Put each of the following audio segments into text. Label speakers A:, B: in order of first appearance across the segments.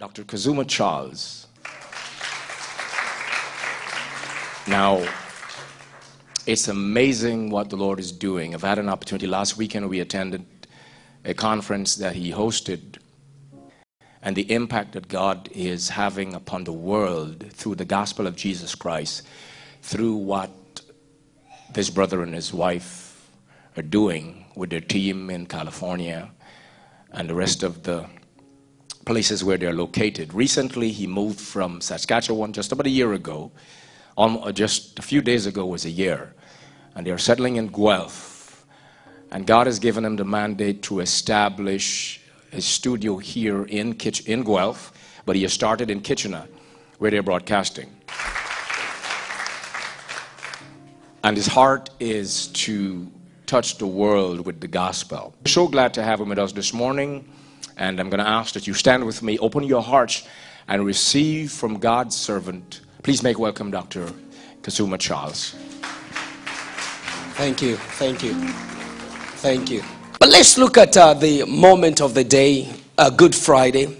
A: Dr. Kazuma Charles. Now, it's amazing what the Lord is doing. I've had an opportunity. Last weekend, we attended a conference that he hosted, and the impact that God is having upon the world through the gospel of Jesus Christ, through what this brother and his wife are doing with their team in California and the rest of the places where they're located. Recently, he moved from Saskatchewan just about a year ago. Almost, uh, just a few days ago was a year. And they're settling in Guelph. And God has given him the mandate to establish a studio here in, Kitch- in Guelph, but he has started in Kitchener, where they're broadcasting. And his heart is to touch the world with the gospel. So glad to have him with us this morning. And I'm going to ask that you stand with me, open your hearts, and receive from God's servant. Please make welcome Dr. Kazuma Charles.
B: Thank you. Thank you. Thank you. But let's look at uh, the moment of the day, uh, Good Friday.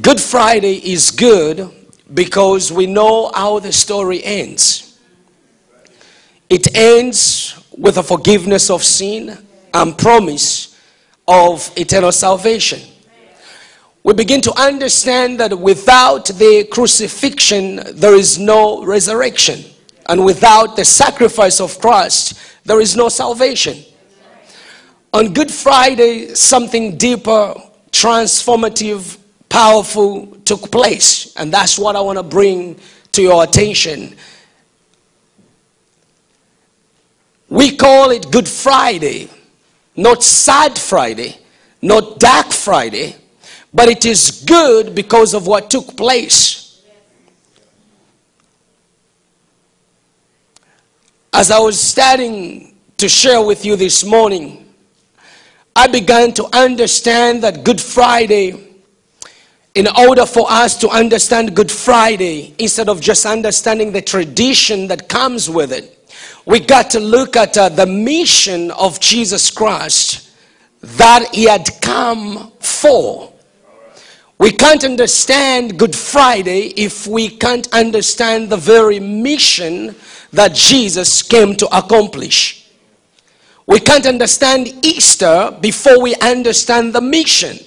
B: Good Friday is good because we know how the story ends. It ends with a forgiveness of sin and promise of eternal salvation. We begin to understand that without the crucifixion, there is no resurrection. And without the sacrifice of Christ, there is no salvation. On Good Friday, something deeper, transformative, powerful took place. And that's what I want to bring to your attention. We call it Good Friday, not Sad Friday, not Dark Friday, but it is good because of what took place. As I was starting to share with you this morning, I began to understand that Good Friday in order for us to understand Good Friday, instead of just understanding the tradition that comes with it, we got to look at uh, the mission of Jesus Christ that he had come for. We can't understand Good Friday if we can't understand the very mission that Jesus came to accomplish. We can't understand Easter before we understand the mission.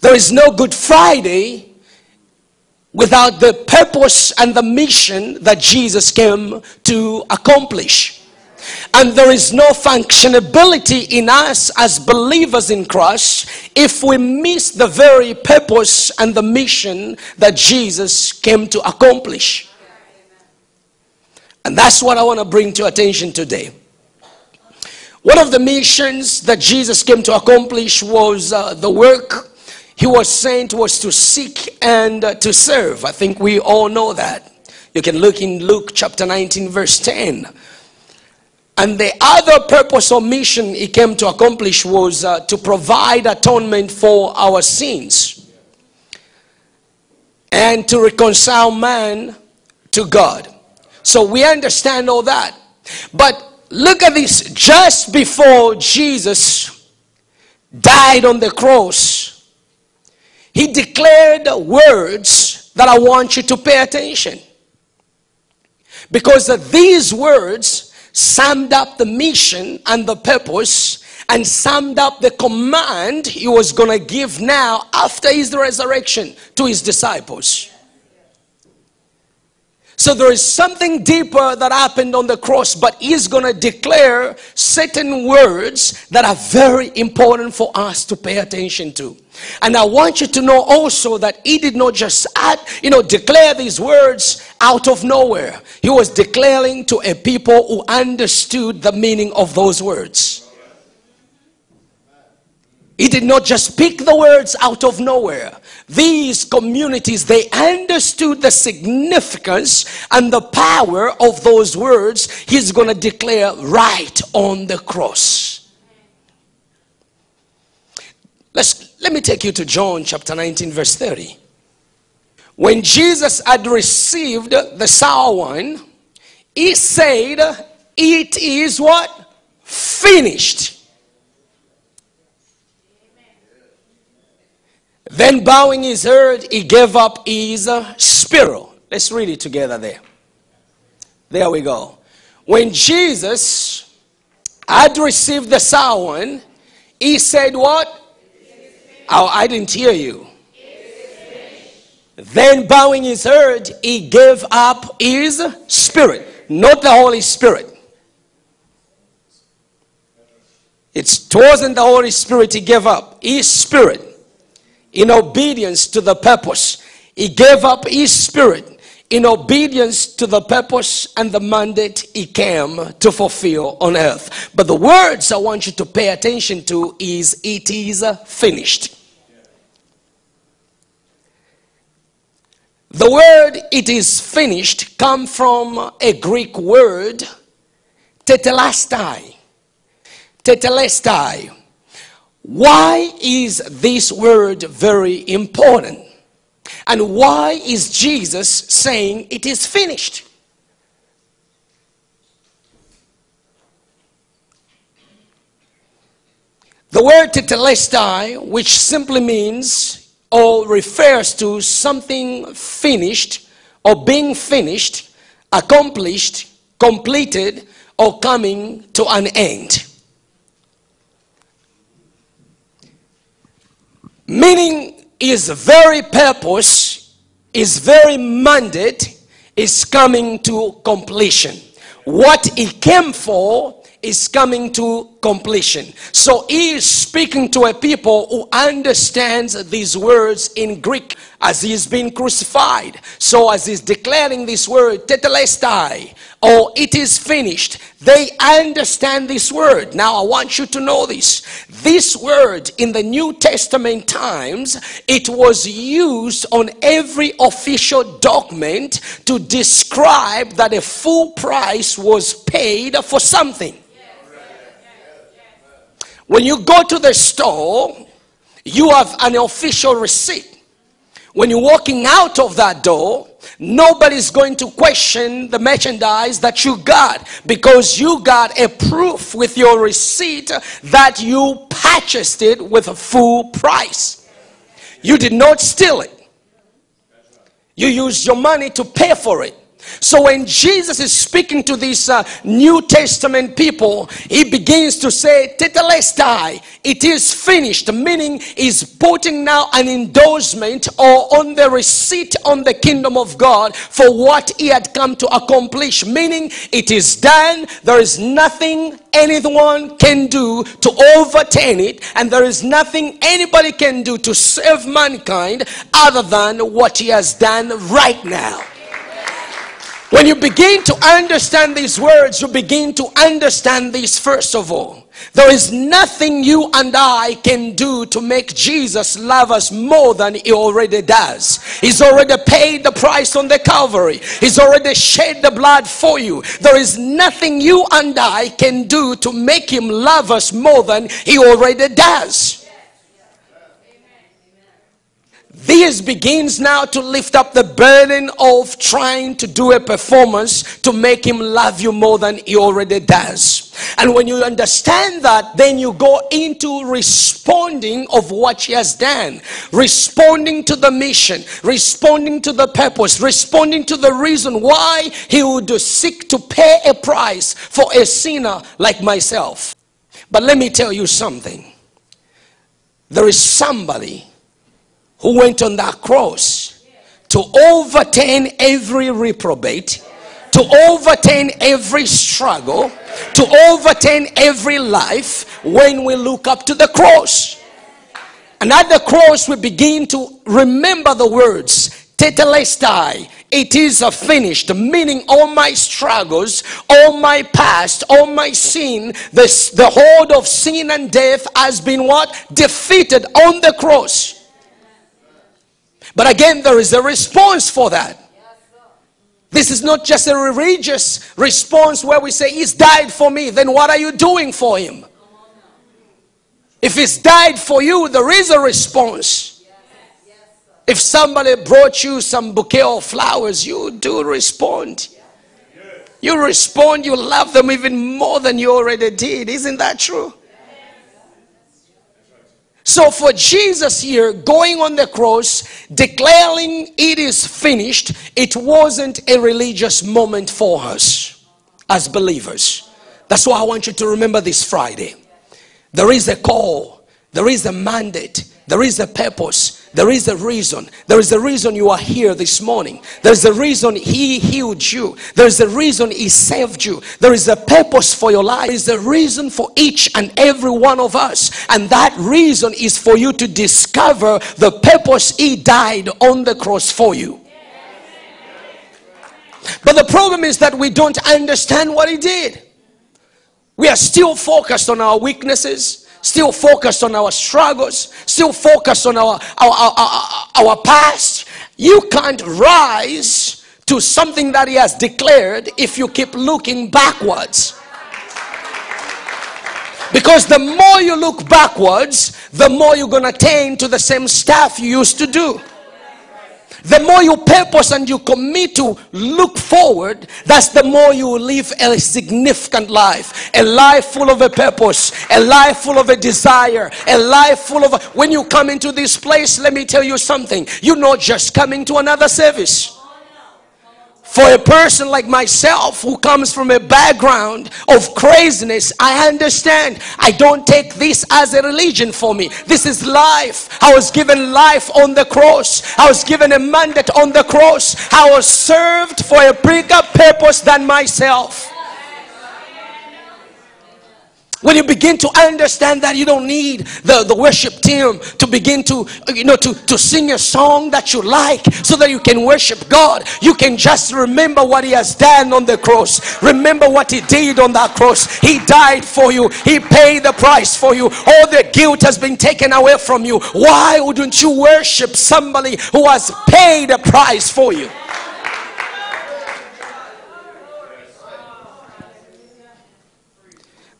B: There is no Good Friday without the purpose and the mission that Jesus came to accomplish. And there is no functionability in us as believers in Christ if we miss the very purpose and the mission that Jesus came to accomplish. And that's what I want to bring to attention today. One of the missions that Jesus came to accomplish was uh, the work he was sent was to seek and to serve. I think we all know that. You can look in Luke chapter 19, verse 10. And the other purpose or mission he came to accomplish was uh, to provide atonement for our sins and to reconcile man to God. So we understand all that. But look at this just before Jesus died on the cross he declared words that I want you to pay attention. Because these words summed up the mission and the purpose and summed up the command he was going to give now after his resurrection to his disciples. So there is something deeper that happened on the cross, but he's going to declare certain words that are very important for us to pay attention to. And I want you to know also that he did not just add, you know, declare these words out of nowhere. He was declaring to a people who understood the meaning of those words. He did not just speak the words out of nowhere. These communities, they understood the significance and the power of those words he's going to declare right on the cross. Let's, let me take you to John chapter 19, verse 30. When Jesus had received the sour wine, he said, It is what? Finished. Then bowing his head, he gave up his uh, spirit. Let's read it together there. There we go. When Jesus had received the sound, he said, What? Oh, I didn't hear you. Then, bowing his head, he gave up his spirit, not the Holy Spirit. It wasn't the Holy Spirit he gave up, his spirit, in obedience to the purpose. He gave up his spirit in obedience to the purpose and the mandate he came to fulfill on earth. But the words I want you to pay attention to is it is finished. The word it is finished come from a Greek word tetelestai. Tetelestai. Why is this word very important? And why is Jesus saying it is finished? The word tetelestai, which simply means or refers to something finished or being finished, accomplished, completed, or coming to an end. Meaning his very purpose, his very mandate is coming to completion. What he came for is coming to completion. So he is speaking to a people who understands these words in Greek as he's been crucified. So as he's declaring this word, tetelestai, or it is finished, they understand this word. Now I want you to know this. This word in the New Testament times, it was used on every official document to describe that a full price was paid for something. When you go to the store, you have an official receipt. When you're walking out of that door, nobody's going to question the merchandise that you got because you got a proof with your receipt that you purchased it with a full price. You did not steal it. You used your money to pay for it. So when Jesus is speaking to these uh, New Testament people, he begins to say, Tetelestai, it is finished, meaning he's putting now an endorsement or on the receipt on the kingdom of God for what he had come to accomplish, meaning it is done, there is nothing anyone can do to overturn it, and there is nothing anybody can do to save mankind other than what he has done right now. When you begin to understand these words, you begin to understand this first of all. There is nothing you and I can do to make Jesus love us more than he already does. He's already paid the price on the Calvary. He's already shed the blood for you. There is nothing you and I can do to make him love us more than he already does. This begins now to lift up the burden of trying to do a performance to make him love you more than he already does. And when you understand that, then you go into responding of what he has done, responding to the mission, responding to the purpose, responding to the reason why he would seek to pay a price for a sinner like myself. But let me tell you something. There is somebody who went on that cross to overturn every reprobate, to overturn every struggle, to overturn every life when we look up to the cross. And at the cross, we begin to remember the words, Tetelestai, it is a finished, meaning all my struggles, all my past, all my sin, this, the hold of sin and death has been what? Defeated on the cross. But again, there is a response for that. This is not just a religious response where we say, He's died for me. Then what are you doing for Him? If He's died for you, there is a response. If somebody brought you some bouquet of flowers, you do respond. You respond, you love them even more than you already did. Isn't that true? So for Jesus here, going on the cross, declaring it is finished, it wasn't a religious moment for us as believers. That's why I want you to remember this Friday. There is a call, there is a mandate, there is a purpose, there is a reason. There is a reason you are here this morning. There's a reason He healed you. There's a reason He saved you. There is a purpose for your life. There is a reason for each and every one of us. And that reason is for you to discover the purpose He died on the cross for you. But the problem is that we don't understand what He did. We are still focused on our weaknesses still focused on our struggles, still focused on our, our, our, our, our past. You can't rise to something that He has declared if you keep looking backwards. Because the more you look backwards, the more you're going to attain to the same stuff you used to do. The more you purpose and you commit to look forward, that's the more you live a significant life. A life full of a purpose, a life full of a desire, a life full of. A, when you come into this place, let me tell you something. You're not just coming to another service. For a person like myself who comes from a background of craziness, I understand. I don't take this as a religion for me. This is life. I was given life on the cross. I was given a mandate on the cross. I was served for a bigger purpose than myself. When you begin to understand that you don't need the, the worship team to begin to, you know, to, to sing a song that you like so that you can worship God, you can just remember what He has done on the cross. Remember what He did on that cross. He died for you, He paid the price for you. All the guilt has been taken away from you. Why wouldn't you worship somebody who has paid a price for you?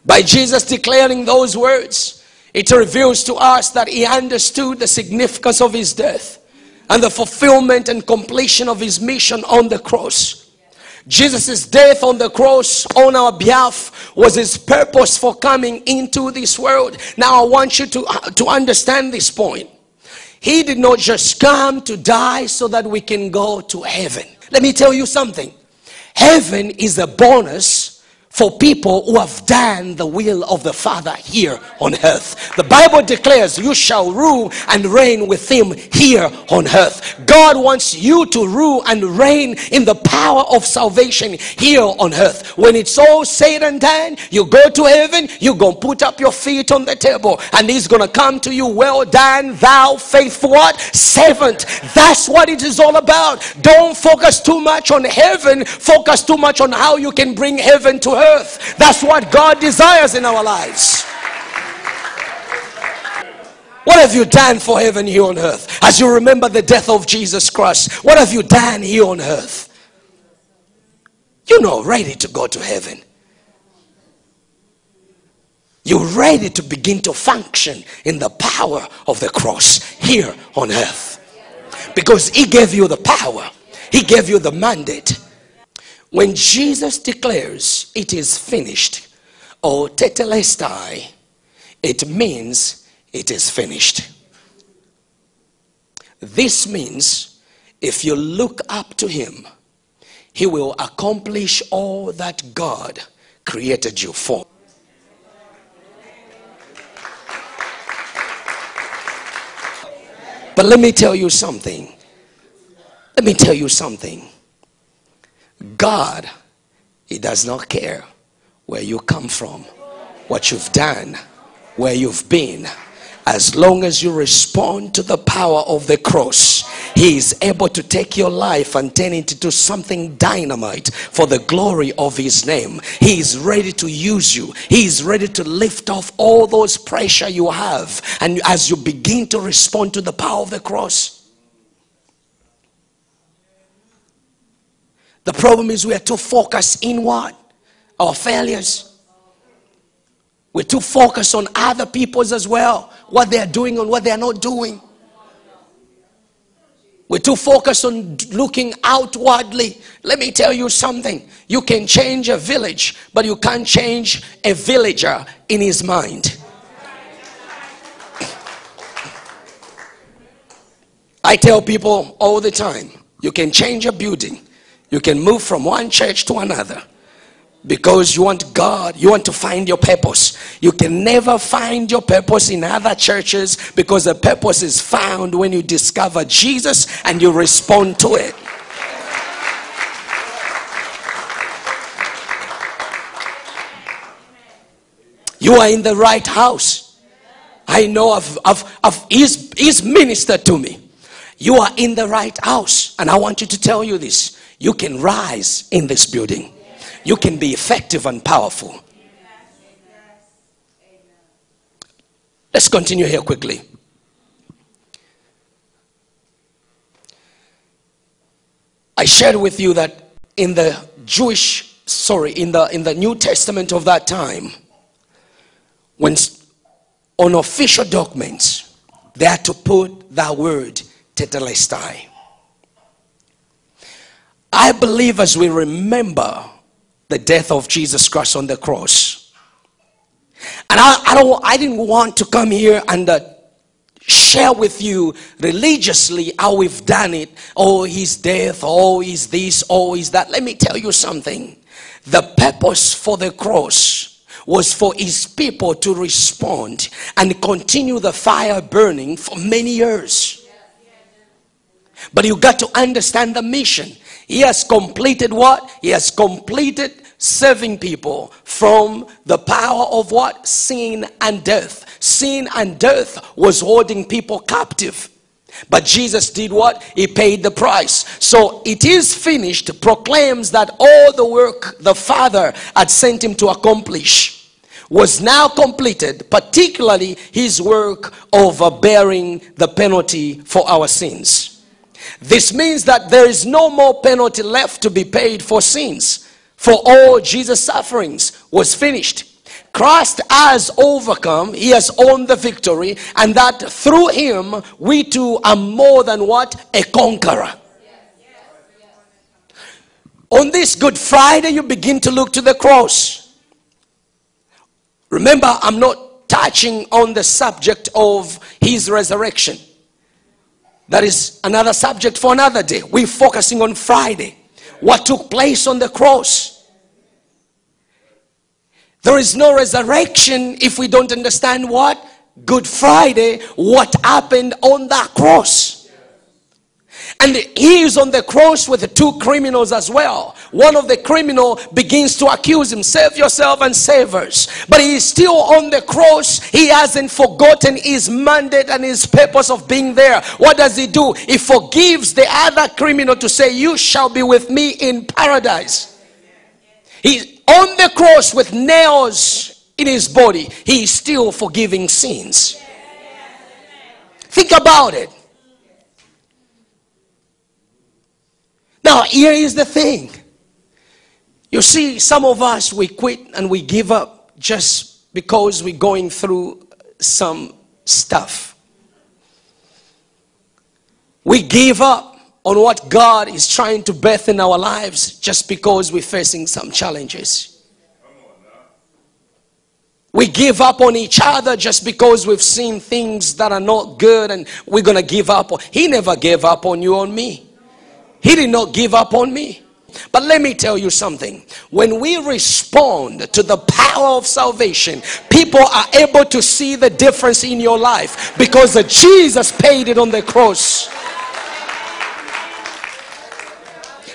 B: By Jesus declaring those words, it reveals to us that he understood the significance of his death and the fulfillment and completion of his mission on the cross. Jesus' death on the cross on our behalf was his purpose for coming into this world. Now, I want you to, uh, to understand this point. He did not just come to die so that we can go to heaven. Let me tell you something. Heaven is a bonus for people who have done the will of the Father here on earth. The Bible declares, You shall rule and reign with him here on earth. God wants you to rule and reign in the power of salvation here on earth. When it's all said and done, you go to heaven, you're going to put up your feet on the table, and he's going to come to you, Well done, thou faithful what? Servant. That's what it is all about. Don't focus too much on heaven, focus too much on how you can bring heaven to earth earth. That's what God desires in our lives. What have you done for heaven here on earth? As you remember the death of Jesus Christ, what have you done here on earth? You're not ready to go to heaven. You're ready to begin to function in the power of the cross here on earth. Because He gave you the power, He gave you the mandate when Jesus declares it is finished, or tetelestai, it means it is finished. This means if you look up to him, he will accomplish all that God created you for. But let me tell you something. Let me tell you something. God, He does not care where you come from, what you've done, where you've been. As long as you respond to the power of the cross, He is able to take your life and turn it into something dynamite for the glory of His name. He is ready to use you, He is ready to lift off all those pressure you have. And as you begin to respond to the power of the cross, The problem is we are too focused inward. Our failures. We're too focused on other people's as well, what they are doing and what they are not doing. We're too focused on looking outwardly. Let me tell you something. You can change a village, but you can't change a villager in his mind. I tell people all the time you can change a building, you can move from one church to another because you want God, you want to find your purpose. You can never find your purpose in other churches because the purpose is found when you discover Jesus and you respond to it. You are in the right house. I know of, of, of he's, he's ministered to me. You are in the right house. And I want you to tell you this. You can rise in this building you can be effective and powerful. Let's continue here quickly. I shared with you that in the Jewish, sorry, in the in the New Testament of that time, when on official documents they had to put that word tetelestai. I believe as we remember the death of Jesus Christ on the cross. And I, I don't I didn't want to come here and uh, share with you religiously how we've done it. Oh, his death, oh, is this, oh, is that. Let me tell you something. The purpose for the cross was for his people to respond and continue the fire burning for many years. But you got to understand the mission. He has completed what? He has completed saving people from the power of what? Sin and death. Sin and death was holding people captive. But Jesus did what? He paid the price. So it is finished proclaims that all the work the Father had sent him to accomplish was now completed, particularly his work of bearing the penalty for our sins. This means that there is no more penalty left to be paid for sins, for all Jesus' sufferings was finished. Christ has overcome, he has owned the victory, and that through him we too are more than what? A conqueror. On this Good Friday, you begin to look to the cross. Remember, I'm not touching on the subject of his resurrection. That is another subject for another day. We're focusing on Friday. What took place on the cross. There is no resurrection if we don't understand what? Good Friday, what happened on that cross. And he is on the cross with two criminals as well. One of the criminal begins to accuse him, save yourself and save us. But he is still on the cross. He hasn't forgotten his mandate and his purpose of being there. What does he do? He forgives the other criminal to say, you shall be with me in paradise. He's on the cross with nails in his body. He is still forgiving sins. Think about it. Now, here is the thing. You see, some of us, we quit and we give up just because we're going through some stuff. We give up on what God is trying to birth in our lives just because we're facing some challenges. We give up on each other just because we've seen things that are not good and we're going to give up. He never gave up on you on me. He did not give up on me. But let me tell you something. When we respond to the power of salvation, people are able to see the difference in your life because Jesus paid it on the cross.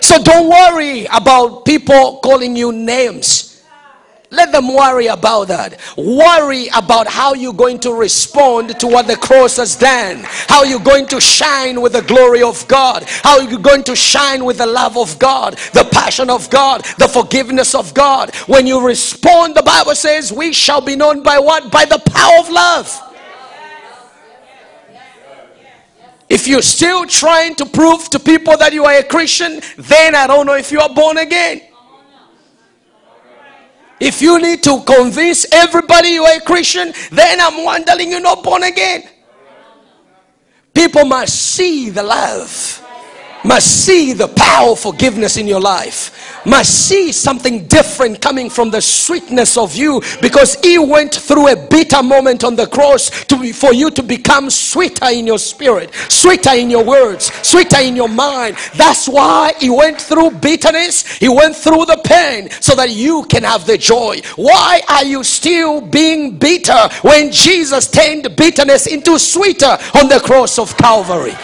B: So don't worry about people calling you names. Let them worry about that. Worry about how you're going to respond to what the cross has done. How you're going to shine with the glory of God. How you're going to shine with the love of God, the passion of God, the forgiveness of God. When you respond, the Bible says, we shall be known by what? By the power of love. If you're still trying to prove to people that you are a Christian, then I don't know if you are born again. If you need to convince everybody you are a Christian, then I'm wondering you're not born again. People must see the love. Must see the power of forgiveness in your life, must see something different coming from the sweetness of you because he went through a bitter moment on the cross to be, for you to become sweeter in your spirit, sweeter in your words, sweeter in your mind. That's why he went through bitterness, he went through the pain so that you can have the joy. Why are you still being bitter when Jesus turned bitterness into sweeter on the cross of Calvary?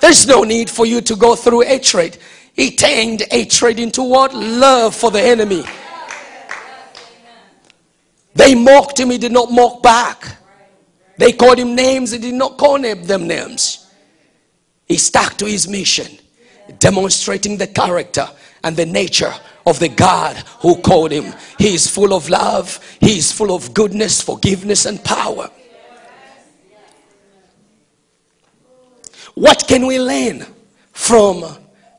B: There's no need for you to go through hatred. He turned hatred into what? Love for the enemy. They mocked him, he did not mock back. They called him names, he did not call them names. He stuck to his mission, demonstrating the character and the nature of the God who called him. He is full of love, he is full of goodness, forgiveness, and power. What can we learn from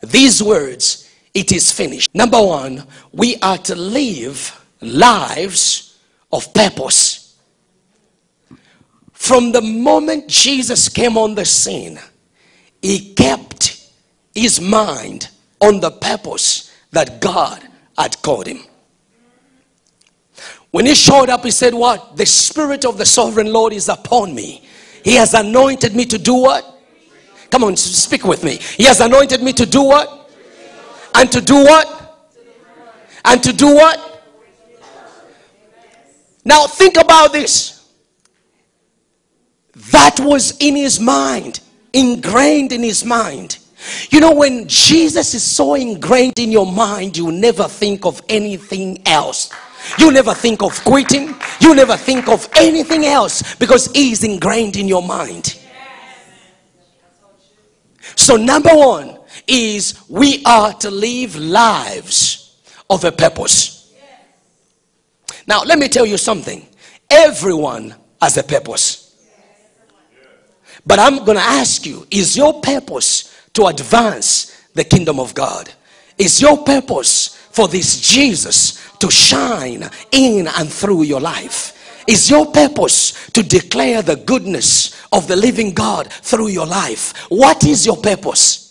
B: these words? It is finished. Number one, we are to live lives of purpose. From the moment Jesus came on the scene, he kept his mind on the purpose that God had called him. When he showed up, he said, What? The Spirit of the Sovereign Lord is upon me. He has anointed me to do what? Come on, speak with me. He has anointed me to do what? And to do what? And to do what? Now think about this. That was in his mind, ingrained in his mind. You know, when Jesus is so ingrained in your mind, you never think of anything else. You never think of quitting. You never think of anything else because he's ingrained in your mind. So, number one is we are to live lives of a purpose. Now, let me tell you something. Everyone has a purpose. But I'm going to ask you is your purpose to advance the kingdom of God? Is your purpose for this Jesus to shine in and through your life? Is your purpose to declare the goodness of the living God through your life? What is your purpose?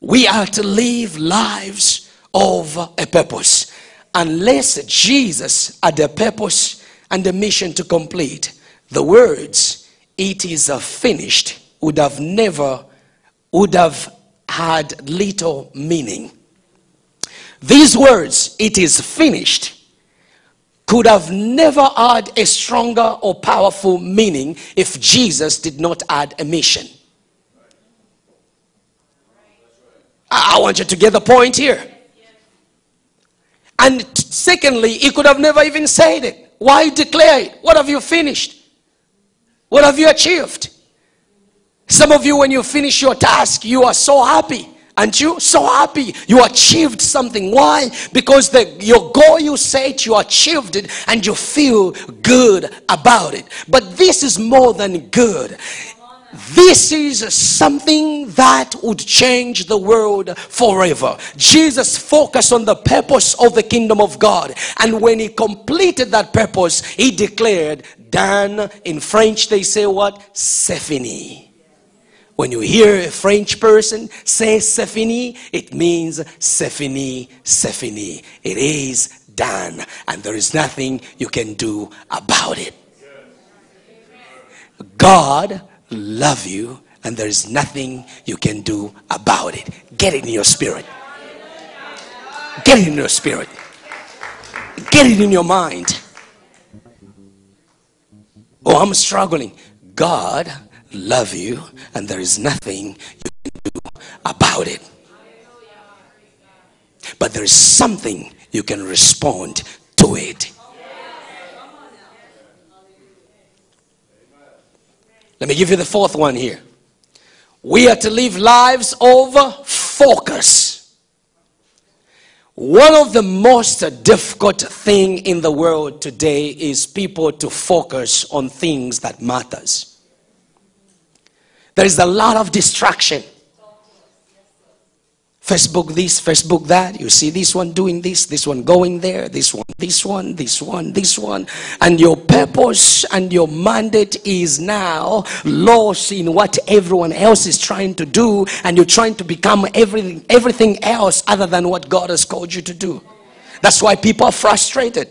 B: We are to live lives of a purpose. Unless Jesus had a purpose and a mission to complete, the words, it is finished, would have never, would have had little meaning. These words, it is finished, could have never had a stronger or powerful meaning if Jesus did not add a mission. I want you to get the point here. And secondly, he could have never even said it. Why declare it? What have you finished? What have you achieved? Some of you, when you finish your task, you are so happy. Aren't you so happy you achieved something? Why? Because the, your goal you set, you achieved it and you feel good about it. But this is more than good. This is something that would change the world forever. Jesus focused on the purpose of the kingdom of God. And when he completed that purpose, he declared, Dan, in French they say what? C'est when you hear a French person say c'est fini, it means c'est fini. It is done, and there is nothing you can do about it. God love you, and there is nothing you can do about it. Get it in your spirit. Get it in your spirit. Get it in your mind. Oh, I'm struggling. God love you, and there is nothing you can do about it. But there is something you can respond to it. Let me give you the fourth one here. We are to live lives of focus. One of the most difficult thing in the world today is people to focus on things that matters. There is a lot of distraction. Facebook this, Facebook that. You see this one doing this, this one going there, this one, this one, this one, this one. And your purpose and your mandate is now lost in what everyone else is trying to do. And you're trying to become everything, everything else other than what God has called you to do. That's why people are frustrated.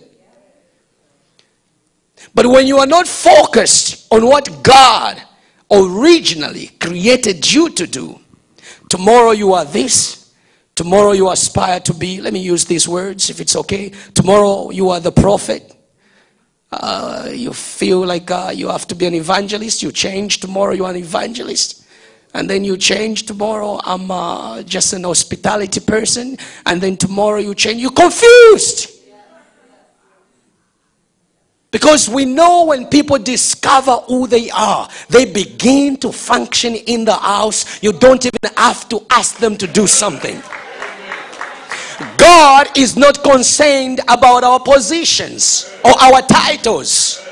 B: But when you are not focused on what God originally created you to do, tomorrow you are this, Tomorrow you aspire to be, let me use these words if it's okay. Tomorrow you are the prophet. Uh, you feel like uh, you have to be an evangelist. You change. Tomorrow you are an evangelist. And then you change. Tomorrow I'm uh, just an hospitality person. And then tomorrow you change. You're confused. Because we know when people discover who they are, they begin to function in the house. You don't even have to ask them to do something. God is not concerned about our positions or our titles.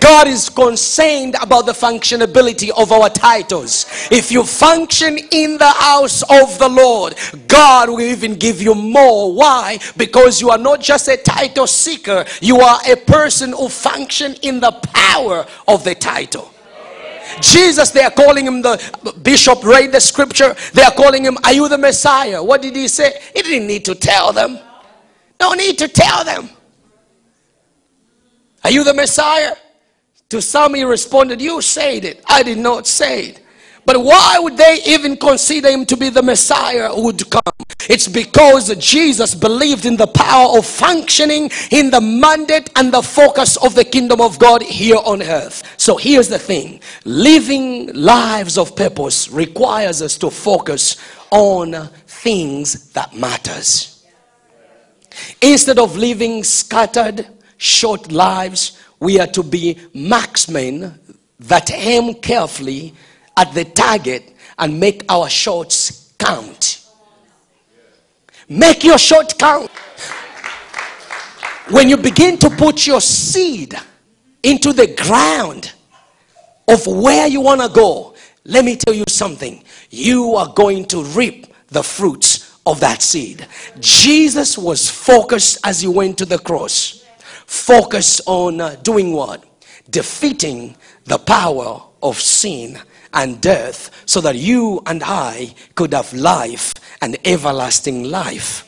B: God is concerned about the functionability of our titles. If you function in the house of the Lord, God will even give you more. Why? Because you are not just a title seeker, you are a person who function in the power of the title. Jesus, they are calling him the bishop, read the scripture. They are calling him, Are you the Messiah? What did he say? He didn't need to tell them. No need to tell them. Are you the Messiah? To some he responded, You said it. I did not say it. But why would they even consider him to be the Messiah who would come? It's because Jesus believed in the power of functioning in the mandate and the focus of the kingdom of God here on earth. So here's the thing living lives of purpose requires us to focus on things that matters. Instead of living scattered, short lives, we are to be marksmen that aim carefully at the target and make our shots count. Make your shot count. When you begin to put your seed into the ground of where you want to go, let me tell you something. You are going to reap the fruits of that seed. Jesus was focused as he went to the cross, focused on uh, doing what? Defeating the power of sin and death so that you and I could have life and everlasting life.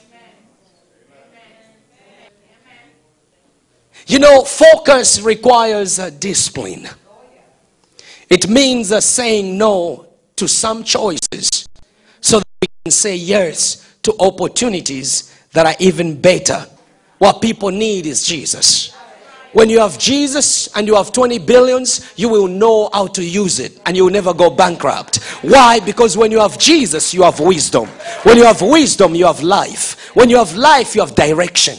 B: You know, focus requires a discipline. It means a saying no to some choices so that we can say yes to opportunities that are even better. What people need is Jesus. When you have Jesus and you have 20 billions, you will know how to use it and you will never go bankrupt. Why? Because when you have Jesus, you have wisdom. When you have wisdom, you have life. When you have life, you have direction.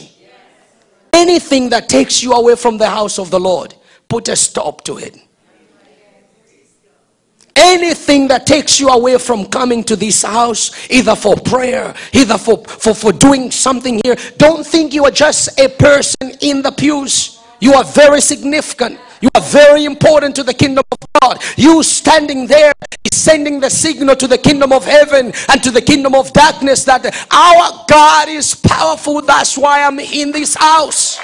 B: Anything that takes you away from the house of the Lord, put a stop to it. Anything that takes you away from coming to this house, either for prayer, either for, for, for doing something here, don't think you are just a person in the pews. You are very significant. You are very important to the kingdom of God. You standing there is sending the signal to the kingdom of heaven and to the kingdom of darkness that our God is powerful. That's why I'm in this house.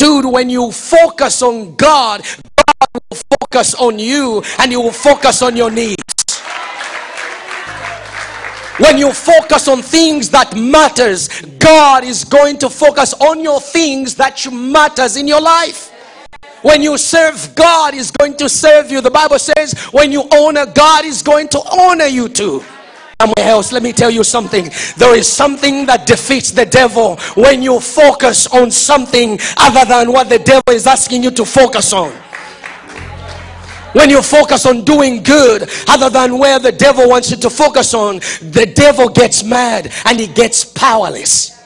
B: Dude, when you focus on God, God will focus on you and He will focus on your needs. When you focus on things that matters, God is going to focus on your things that matters in your life. When you serve God, is going to serve you. The Bible says, when you honor God, is going to honor you too. Somewhere else, let me tell you something. There is something that defeats the devil when you focus on something other than what the devil is asking you to focus on. When you focus on doing good other than where the devil wants you to focus on, the devil gets mad and he gets powerless.